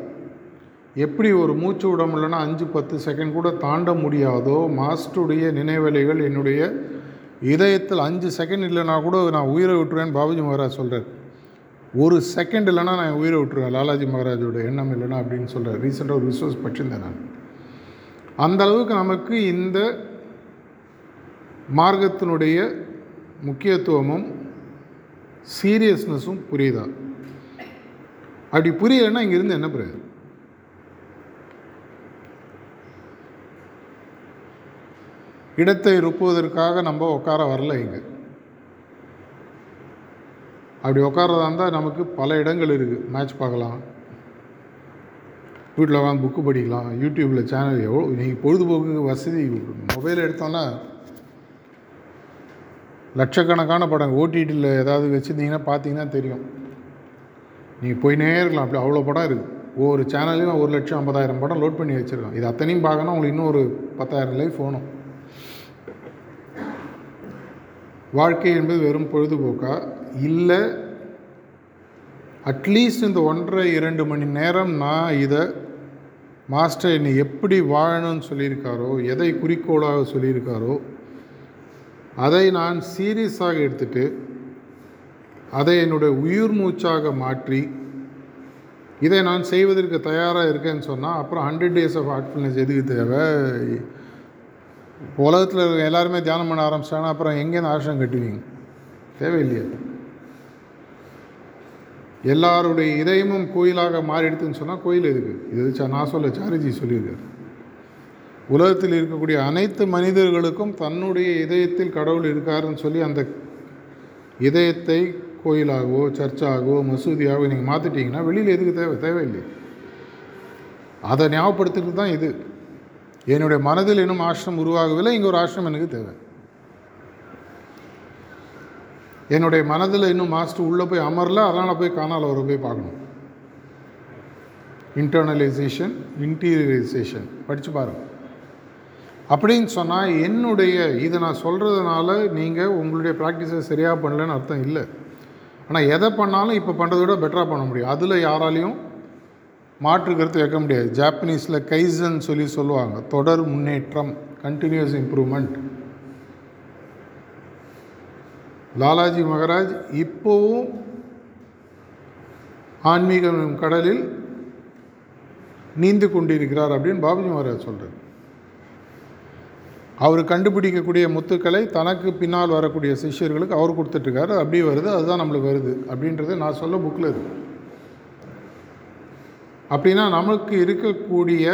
எப்படி ஒரு மூச்சு விட முடியலன்னா அஞ்சு பத்து செகண்ட் கூட தாண்ட முடியாதோ மாஸ்டருடைய நினைவலைகள் என்னுடைய இதயத்தில் அஞ்சு செகண்ட் இல்லைனா கூட நான் உயிரை விட்டுருவேன்னு பாபுஜி மகாராஜ் சொல்கிறார் ஒரு செகண்ட் இல்லைன்னா நான் உயிரை விட்டுருவேன் லாலாஜி மகாராஜோட எண்ணம் இல்லைன்னா அப்படின்னு சொல்கிறார் ரீசெண்டாக ஒரு விசுவாஸ் படிச்சிருந்தேன் நான். அந்த அளவுக்கு நமக்கு இந்த மார்க்கத்தினுடைய முக்கியத்துவமும் சீரியஸ்னஸும் புரியுதா? அப்படி புரியலைன்னா இங்கேருந்து என்ன பிரயோஜனம்? இடத்தை இருப்புவதற்காக நம்ம உட்கார வரல இங்கே. அப்படி உட்காரதா இருந்தால் நமக்கு பல இடங்கள் இருக்குது மேட்ச் பார்க்கலாம். வீட்டில் உட்காந்து புக்கு படிக்கலாம். யூடியூப்பில் சேனல் எவ்வளோ நீங்கள் பொழுதுபோக்கு வசதி மொபைல் எடுத்தோன்னா லட்சக்கணக்கான படம் ஓடிடியில் ஏதாவது வச்சுருந்தீங்கன்னா பார்த்தீங்கன்னா தெரியும். நீங்கள் போயினே இருக்கலாம் அப்படி அவ்வளோ படம் இருக்குது ஒவ்வொரு சேனல்லையும் ஒரு லட்சம் ஐம்பதாயிரம் படம் லோட் பண்ணி வச்சுருக்கோம் இது அத்தனையும் பார்க்கணும் உங்களுக்கு இன்னும் ஒரு பத்தாயிரம் லைஃப் வேணும் வாழ்க்கை என்பது வெறும் பொழுதுபோக்கா? இல்லை அட்லீஸ்ட் இந்த ஒன்றரை இரண்டு மணி நேரம் நான் இதை மாஸ்டர் என்னை எப்படி வாழணும்னு சொல்லியிருக்காரோ எதை குறிக்கோளாக சொல்லியிருக்காரோ அதை நான் சீரியஸாக எடுத்துட்டு அதை என்னுடைய உயிர் மூச்சாக மாற்றி இதை நான் செய்வதற்கு தயாராக இருக்கேன்னு சொன்னால் அப்புறம் ஹண்ட்ரட் டேஸ் ஆஃப் ஆக்ட்ஃபுல்னஸ் எதுக்கு தேவை? உலகத்தில் இருக்க எல்லாருமே தியானம் பண்ண ஆரம்பிச்சிட்டாங்கன்னா அப்புறம் எங்கேருந்து ஆசிரம் கட்டுவீங்க? தேவையில்லையா. எல்லாருடைய இதயமும் கோயிலாக மாறிடுதுன்னு சொன்னால் கோயில் எதுக்கு? இது நான் சொல்ல சாரிஜி சொல்லியிருக்காரு. உலகத்தில் இருக்கக்கூடிய அனைத்து மனிதர்களுக்கும் தன்னுடைய இதயத்தில் கடவுள் இருக்காருன்னு சொல்லி அந்த இதயத்தை கோயிலாகவோ சர்ச்சாகவோ மசூதியாகவோ நீங்கள் மாற்றிட்டீங்கன்னா வெளியில் எதுக்கு தேவை? தேவையில்லை. அதை ஞாபகப்படுத்துறது தான் இது. என்னுடைய மனதில் இன்னும் ஆசிரம் உருவாகவில்லை இங்கே ஒரு ஆசிரம் எனக்கு தேவை. என்னுடைய மனதில் இன்னும் மாஸ்டர் உள்ளே போய் அமரல அதனால் போய் காணால் அவரை போய் பார்க்கணும். இன்டர்னலைசேஷன் இன்டீரியரைசேஷன் படித்து பாருங்கள் அப்படின்னு சொன்னால் என்னுடைய இதை நான் சொல்கிறதுனால நீங்கள் உங்களுடைய ப்ராக்டிஸை சரியாக பண்ணலன்னு அர்த்தம் இல்லை. ஆனால் எதை பண்ணாலும் இப்போ பண்ணுறதை விட பெட்டராக பண்ண முடியும். அதில் யாராலையும் மாற்று கருத்து வைக்க முடியாது. ஜாப்பனீஸில் கைசன் சொல்லி சொல்லுவாங்க தொடர் முன்னேற்றம் கண்டினியூஸ் இம்ப்ரூவ்மெண்ட் லாலாஜி மகராஜ் இப்போவும் ஆன்மீகம் கடலில் நீந்து கொண்டிருக்கிறார் அப்படின்னு பாபுஜி மகாராஜ் சொல்கிறார் அவர் கண்டுபிடிக்கக்கூடிய முத்துக்களை தனக்கு பின்னால் வரக்கூடிய சிஷ்யர்களுக்கு அவர் கொடுத்துட்ருக்காரு. அப்படியே வருது அதுதான் நம்மளுக்கு வருது அப்படின்றது நான் சொல்ல புக்கில் இருக்கு. அப்படின்னா நமக்கு இருக்கக்கூடிய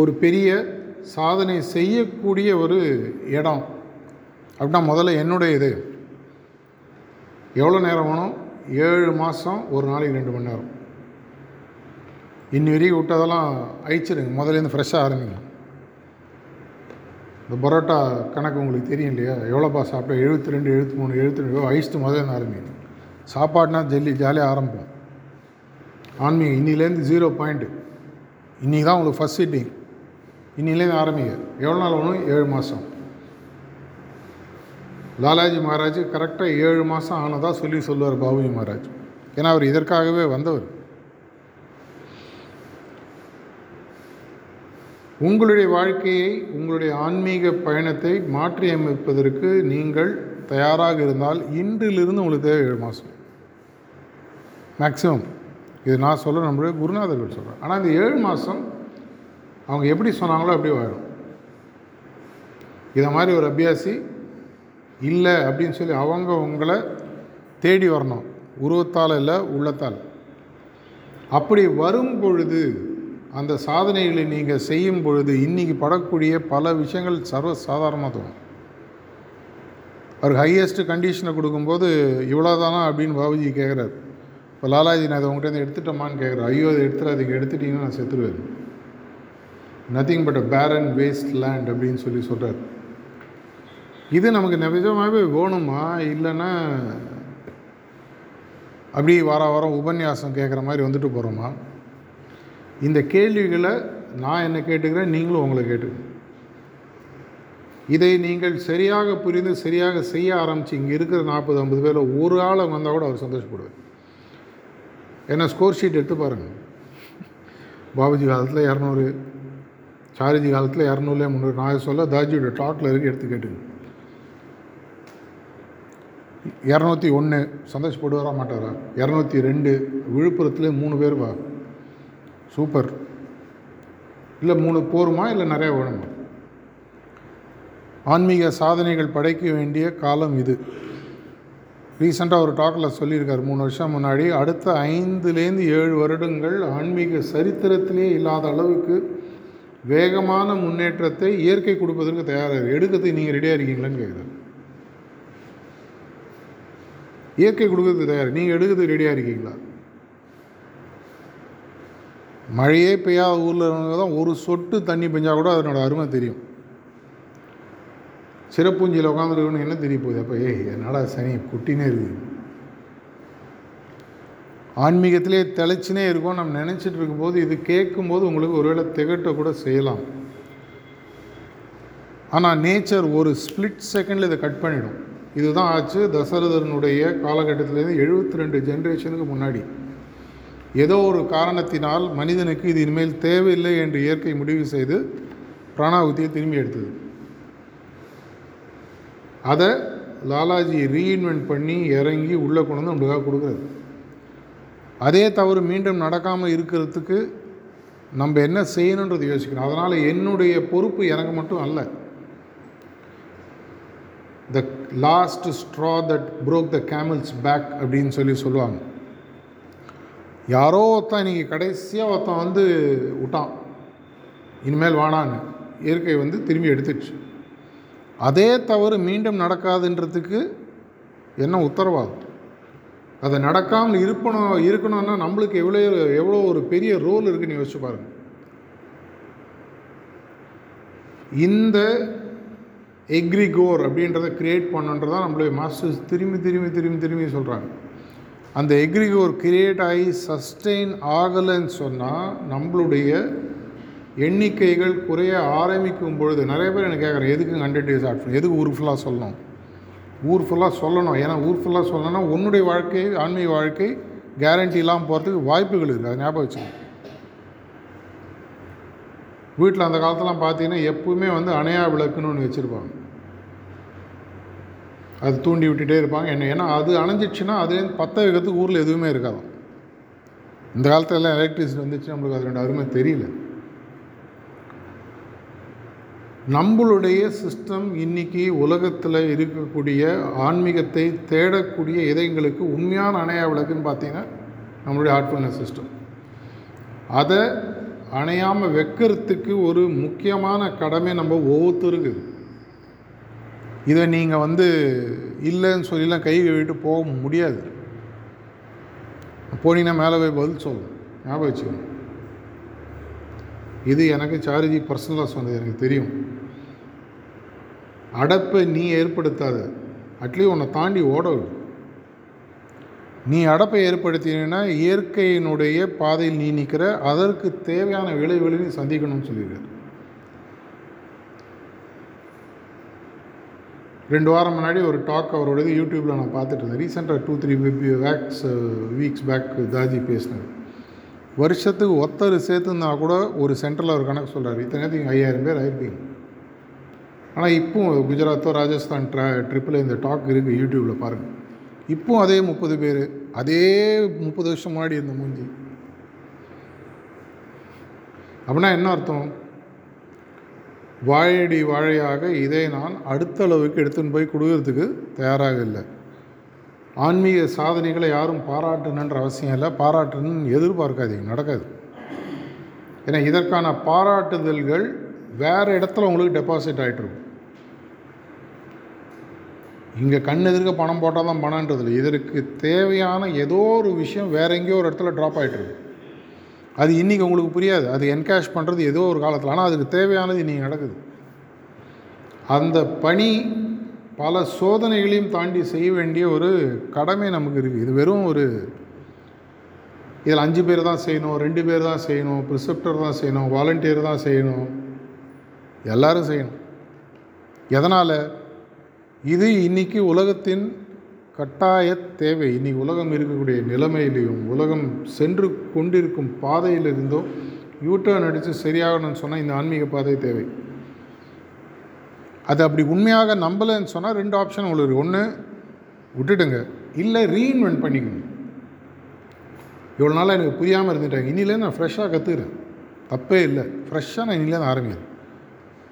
ஒரு பெரிய சாதனை செய்யக்கூடிய ஒரு இடம் அப்படின்னா முதல்ல என்னுடைய இது. எவ்வளோ நேரம் வேணும்? ஏழு மாதம் ஒரு நாளைக்கு ரெண்டு மணி நேரம். இன்னி வரைக்கும் விட்டதெல்லாம் அழிச்சிருங்க. முதலேருந்து ஃப்ரெஷ்ஷாக ஆரம்பிங்க. இந்த பரோட்டா கணக்கு உங்களுக்கு தெரியும் இல்லையா? எவ்வளோப்பா சாப்பிட்டா? எழுபத்தி ரெண்டு எழுபத்தி மூணு எழுபத்தி ரெண்டு ஐஸ்ட்டு முதல்ல ஆரம்பிங்க சாப்பாடுனா ஜல்லி ஜாலியாக ஆரம்பிப்போம். ஆன்மீகம் இன்னிலேருந்து ஜீரோ பாயிண்ட்டு இன்றைக்கி தான் உங்களுக்கு ஃபஸ்ட் சிட்டிங் இன்னிலேருந்து ஆரம்பிங்க. எவ்வளோ நாள் வேணும் ஏழு மாதம் லாலாஜி மகாராஜ் கரெக்டாக ஏழு மாதம் ஆனதாக சொல்லி சொல்லுவார் பாபுஜி மகாராஜ். ஏன்னா அவர் இதற்காகவே வந்தவர். உங்களுடைய வாழ்க்கையை உங்களுடைய ஆன்மீக பயணத்தை மாற்றியமைப்பதற்கு நீங்கள் தயாராக இருந்தால் இன்றிலிருந்து உங்களுக்கு தேவை ஏழு மாதம் மேக்ஸிமம் இது நான் சொல்ல நம்மளுடைய குருநாதர்கள் சொல்கிறேன் ஆனால் இந்த ஏழு மாதம் அவங்க எப்படி சொன்னாங்களோ அப்படி வாழும். இதை மாதிரி ஒரு அபியாசி இல்லை அப்படின்னு சொல்லி அவங்க உங்களை தேடி வரணும். உருவத்தால் இல்லை உள்ளத்தால். அப்படி வரும் பொழுது அந்த சாதனைகளை நீங்கள் செய்யும் பொழுது இன்றைக்கி படக்கூடிய பல விஷயங்கள் சர்வ சாதாரணமாக தோணும். அவர் ஹையஸ்ட்டு கண்டிஷனை கொடுக்கும்போது இவ்வளோதானா அப்படின்னு பாபுஜி கேட்குறாரு இப்போ லாலாஜி நான் இதை உங்கள்கிட்ட எடுத்துட்டோமான்னு கேட்குறேன் ஐயோ அதை எடுத்துடாதீங்க. எடுத்துட்டீங்கன்னா நான் செத்துருவேன். நத்திங் பட் அ பேரன் வேஸ்ட் லேண்ட் அப்படின்னு சொல்லி சொல்கிறார் இது நமக்கு நிஜமாகவே வேணுமா? இல்லைன்னா அப்படியே வார வாரம் உபன்யாசம் கேட்குற மாதிரி வந்துட்டு போகிறோமா இந்த கேள்விகளை நான் என்ன கேட்டுக்கிறேன் நீங்களும் உங்களை கேட்டுக்கணும். இதை நீங்கள் சரியாக புரிந்து சரியாக செய்ய ஆரம்பித்து இங்கே இருக்கிற நாற்பது ஐம்பது பேரில் ஒரு ஆள் வந்தால் கூட அவர் சந்தோஷப்படுவார். ஏன்னா ஸ்கோர் ஷீட் எடுத்து பாருங்கள் பாபுஜி காலத்தில் இரநூறு சாரிஜி காலத்தில் இரநூறுல முந்நூறு. நான் சொல்ல தாஜியோட டாட்டில் இருக்கு எடுத்து கேட்டுங்க இரநூத்தி ஒன்று சந்தோஷப்படுவாரா மாட்டாரா? இரநூத்தி ரெண்டு விழுப்புரத்தில் மூணு பேர் வா. சூப்பர். இல்லை மூணு போருமா? இல்லை நிறையா வேணுமா? ஆன்மீக சாதனைகள் படைக்க வேண்டிய காலம் இது. ரீசெண்டாக ஒரு டாக்கில் சொல்லியிருக்கார் மூணு வருஷம் முன்னாடி. அடுத்த ஐந்துலேருந்து ஏழு வருடங்கள் ஆன்மீக சரித்திரத்திலே இல்லாத அளவுக்கு வேகமான முன்னேற்றத்தை இயற்கை கொடுப்பதற்கு தயாராக எடுக்கிறதுக்கு நீங்கள் ரெடியாக இருக்கீங்களான்னு கேட்குறாரு இயற்கை கொடுக்கறதுக்கு தயார். நீங்கள் எடுக்கிறதுக்கு ரெடியாக இருக்கீங்களா? மழையே பெய்யாத ஊரில் தான் ஒரு சொட்டு தண்ணி பெஞ்சால் கூட அதனோட அருமை தெரியும். சிறப்பூஞ்சியில் உட்காந்துருக்கணும் என்ன தெரிய போகுது? அப்போ ஏய் என்னடா சனி குட்டினே இருக்குது. ஆன்மீகத்திலே தெளிச்சினே இருக்கும் நம்ம நினச்சிட்டு இருக்கும்போது இது கேட்கும்போது உங்களுக்கு ஒருவேளை திகட்ட கூட செய்யலாம். ஆனால் நேச்சர் ஒரு ஸ்பிளிட் செகண்டில் இதை கட் பண்ணிடும். இதுதான் ஆச்சு தசரதனுடைய காலகட்டத்திலேருந்து எழுபத்தி ரெண்டு ஜென்ரேஷனுக்கு முன்னாடி. ஏதோ ஒரு காரணத்தினால் மனிதனுக்கு இது இனிமேல் தேவையில்லை என்று இயற்கை முடிவு செய்து பிராணாகுத்தியை திரும்பி எடுத்தது. அதை லாலாஜி ரீஇன்வென்ட் பண்ணி இறங்கி உள்ளே கொண்டு வந்து நம்மளுக்காக கொடுக்குறது. அதே தவறு மீண்டும் நடக்காமல் இருக்கிறதுக்கு நம்ம என்ன செய்யணுன்றது யோசிக்கணும். அதனால் என்னுடைய பொறுப்பு எனக்கு மட்டும் அல்ல. The last straw that broke the camel's back அப்படின்னு சொல்லி சொல்லுவாங்க. யாரோ ஒருத்தன் இன்றைக்கி கடைசியாக ஒருத்தன் வந்து விட்டான். இனிமேல் வானான்னு இயற்கை வந்து திரும்பி எடுத்துச்சு. அதே தவறு மீண்டும் நடக்காதுன்றதுக்கு என்ன உத்தரவாதம்? அதை நடக்காமல் இருப்பணும் இருக்கணும்னா நம்மளுக்கு எவ்வளோ எவ்வளோ ஒரு பெரிய ரோல் இருக்குன்னு யோசிச்சு பாருங்கள் இந்த எக்ரிகோர் அப்படின்றத க்ரியேட் பண்ணுன்றதான் நம்மளுடைய மாஸ்டர்ஸ் திரும்பி திரும்பி திரும்பி திரும்பி சொல்கிறாங்க அந்த எக்ரிகோர் கிரியேட் ஆகி சஸ்டெயின் ஆகலைன்னு சொன்னால் நம்மளுடைய எண்ணிக்கைகள் குறைய ஆரம்பிக்கும் பொழுது நிறைய பேர் எனக்கு கேட்குறேன் எதுக்கு ஹண்ட்ரட் டேஸ் ஆட் எதுக்கு ஊர் ஃபுல்லாக சொல்லணும்? ஊர் ஃபுல்லாக சொல்லணும். ஏன்னா ஊர் ஃபுல்லாக சொல்லணும்னா உன்னுடைய வாழ்க்கை ஆன்மீக வாழ்க்கை கேரண்டி இல்லாமல் போகிறதுக்கு வாய்ப்புகள் இருக்குது அதை ஞாபகம் வச்சுக்கணும் வீட்டில் அந்த காலத்தெலாம் பார்த்தீங்கன்னா எப்பவுமே வந்து அணையா விளக்குன்னு ஒன்று வச்சுருப்பாங்க. அது தூண்டி விட்டுட்டே இருப்பாங்க. என்ன ஏன்னா அது அணைஞ்சிடுச்சுன்னா அது பற்ற வைக்கிறதுக்கு ஊரில் எதுவுமே இருக்காது. இந்த காலத்தில் எலக்ட்ரிசிட்டி வந்துச்சு நம்மளுக்கு அதோட அருமை தெரியல. நம்மளுடைய சிஸ்டம் இன்னைக்கு உலகத்தில் இருக்கக்கூடிய ஆன்மீகத்தை தேடக்கூடிய இதயங்களுக்கு உண்மையான அணையா விளக்குன்னு பார்த்தீங்கன்னா நம்மளுடைய ஹார்ட்ஃபுல்னஸ் சிஸ்டம் அதை அணையாமல் வைக்கிறதுக்கு ஒரு முக்கியமான கடமை நம்ம ஒவ்வொருத்தருக்கு இதை நீங்கள் வந்து இல்லைன்னு சொல்லிலாம் கை கழுவிட்டு போக முடியாது. போனீங்கன்னா மேலே போய் பதில் சொல்லணும் ஞாபகம் வச்சுக்கணும் இது எனக்கு சாரிஜி பர்சனலாக சொன்னது எனக்கு தெரியும். அடப்பை நீ ஏற்படுத்தாத. அட்லீஸ்ட் உன்னை தாண்டி ஓட விடு நீ அடப்பை ஏற்படுத்தினா இயற்கையினுடைய பாதையில் நீ நிற்கிற அதற்கு தேவையான விளைவுகளை நீ சந்திக்கணும்னு சொல்லியிருக்காரு. ரெண்டு வாரம் முன்னாடி ஒரு டாக் அவரோடது யூடியூப்பில் நான் பார்த்துட்டு இருந்தேன். ரீசெண்டாக two three weeks weeks back Daaji பேசினது வருஷத்துக்கு ஒத்தர் சேர்த்துனா கூட ஒரு சென்டரில் ஒரு கணக்கு சொல்கிறார் இத்தனை நேரத்துக்கு ஐயாயிரம் பேர் ஆயிருப்பீங்க. ஆனால் இப்போவும் குஜராத்தோ ராஜஸ்தான் ட்ரா ட்ரிப்பில் இந்த டாக் இருக்குது யூடியூப்பில் பாருங்கள் இப்போ அதே முப்பது பேர் அதே முப்பது வருஷம் முன்னாடி இருந்த மூஞ்சி. அப்படின்னா என்ன அர்த்தம்? வாழையடி வாழையாக இதை நான் அடுத்த அளவுக்கு எடுத்துன்னு போய் கொடுக்கறதுக்கு தயாராக இல்லை. ஆன்மீக சாதனைகளை யாரும் பாராட்டணுன்ற அவசியம் இல்லை. பாராட்டணும்னு எதிர்பார்க்காதீங்க நடக்காது. ஏன்னா இதற்கான பாராட்டுதல்கள் வேறு இடத்துல உங்களுக்கு டெபாசிட் ஆகிட்டுருக்கும் இங்கே கண் எதிர்க்க பணம் போட்டால் தான் பணன்றதில்லை இதற்கு தேவையான ஏதோ ஒரு விஷயம் வேற எங்கேயோ ஒரு இடத்துல ட்ராப் ஆகிட்டுருக்கு அது இன்றைக்கி உங்களுக்கு புரியாது. அது என்கேஷ் பண்ணுறது ஏதோ ஒரு காலத்தில். ஆனால் அதுக்கு தேவையானது இன்றைக்கி நடக்குது. அந்த பணி பல சோதனைகளையும் தாண்டி செய்ய வேண்டிய ஒரு கடமை நமக்கு இருக்குது. இது வெறும் ஒரு இதில் அஞ்சு பேர் தான் செய்யணும் ரெண்டு பேர் தான் செய்யணும் ப்ரிசெப்டர் தான் செய்யணும் வாலண்டியர் தான் செய்யணும். எல்லாரும் செய்யணும். எதனால்? இது இன்னைக்கு உலகத்தின் கட்டாய தேவை. இனி உலகம் இருக்கக்கூடிய நிலைமையிலையும் உலகம் சென்று கொண்டிருக்கும் பாதையிலிருந்தோ யூட்டர்ன் அடித்து சரியாகணும்னு சொன்னால் இந்த ஆன்மீக பாதை தேவை. அது அப்படி உண்மையாக நம்பலைன்னு சொன்னால் ரெண்டு ஆப்ஷன் உங்களுக்கு ஒன்று விட்டுடுங்க. இல்லை ரீஇன்வென்ட் பண்ணிக்கணும் இவ்வளோ நாளாக எனக்கு புரியாமல் இருந்துட்டாங்க இனியிலேருந்து நான் ஃப்ரெஷ்ஷாக கற்றுக்கிறேன் தப்பே இல்லை. ஃப்ரெஷ்ஷாக நான் இனியிலேருந்து ஆரம்பிக்கிறேன்.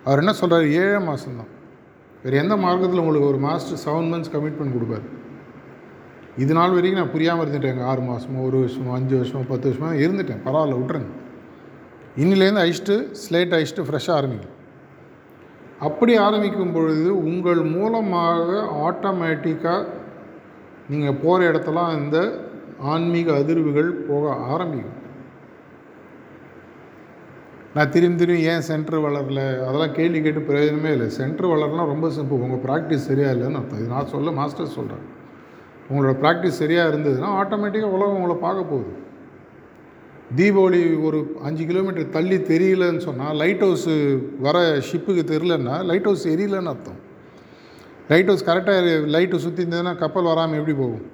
அவர் என்ன சொல்கிறார் ஏழே மாதம்தான் வேறு எந்த மார்க்கத்தில் உங்களுக்கு ஒரு மாஸ்டர் செவன் மந்த்ஸ் கமிட்மெண்ட் கொடுப்பார்? இது நாள் வரைக்கும் நான் புரியாமல் இருந்துட்டேங்க ஆறு மாதமோ ஒரு வருஷமோ அஞ்சு வருஷமோ பத்து வருஷமோ இருந்துட்டேன். பரவாயில்ல விட்ருங்க இன்னிலேருந்து அழிச்சிட்டு ஸ்லேட் அழிச்சிட்டு ஃப்ரெஷ்ஷாக ஆரம்பிக்கும் அப்படி ஆரம்பிக்கும் பொழுது உங்கள் மூலமாக ஆட்டோமேட்டிக்காக நீங்கள் போகிற இடத்தெல்லாம் இந்த ஆன்மீக அதிர்வுகள் போக ஆரம்பிக்கும். நான் திரும்பி திரும்பி ஏன் சென்டர் வளரல? அதெல்லாம் கேள்வி கேட்டு பிரயோஜனமே இல்லை. சென்டர் வளரலாம் ரொம்ப சிம்பிள் உங்கள் ப்ராக்டிஸ் சரியாக இல்லைன்னு அர்த்தம். இது நான் சொல்ல மாஸ்டர் சொல்கிறேன் உங்களோட ப்ராக்டிஸ் சரியாக இருந்ததுன்னா ஆட்டோமேட்டிக்காக உலகம் உங்களை பார்க்க போகுது. தீபாவளி ஒரு அஞ்சு கிலோமீட்டர் தள்ளி தெரியலன்னு சொன்னால் லைட் ஹவுஸு வர ஷிப்புக்கு தெரிலன்னா லைட் ஹவுஸ் எரியலன்னு அர்த்தம். லைட் ஹவுஸ் கரெக்டாக லைட்டு சுற்றி இருந்ததுன்னா கப்பல் வராமல் எப்படி போகும்?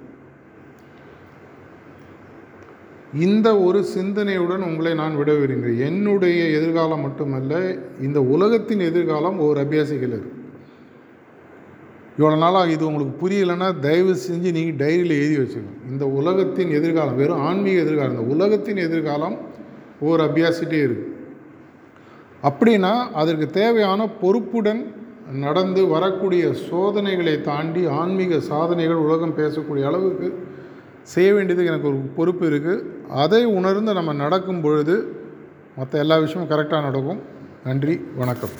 இந்த ஒரு சிந்தனையுடன் உங்களை நான் விட விரும்புகிறேன். என்னுடைய எதிர்காலம் மட்டுமல்ல இந்த உலகத்தின் எதிர்காலம் ஒரு அபியாசிகள் இருக்கு இவ்வளோ நாளாக இது உங்களுக்கு புரியலைன்னா தயவு செஞ்சு நீங்கள் டைரியில் எழுதி வச்சுக்கணும் இந்த உலகத்தின் எதிர்காலம் வெறும் ஆன்மீக எதிர்காலம் இந்த உலகத்தின் எதிர்காலம் ஒவ்வொரு அபியாசிட்டே இருக்குது அப்படின்னா அதற்கு தேவையான பொறுப்புடன் நடந்து வரக்கூடிய சோதனைகளை தாண்டி ஆன்மீக சாதனைகள் உலகம் பேசக்கூடிய அளவுக்கு செய்ய வேண்டியதுக்கு எனக்கு ஒரு பொறுப்பு இருக்குது அதை உணர்ந்து நம்ம நடக்கும் பொழுது மற்ற எல்லா விஷயமும் கரெக்டாக நடக்கும். நன்றி வணக்கம்.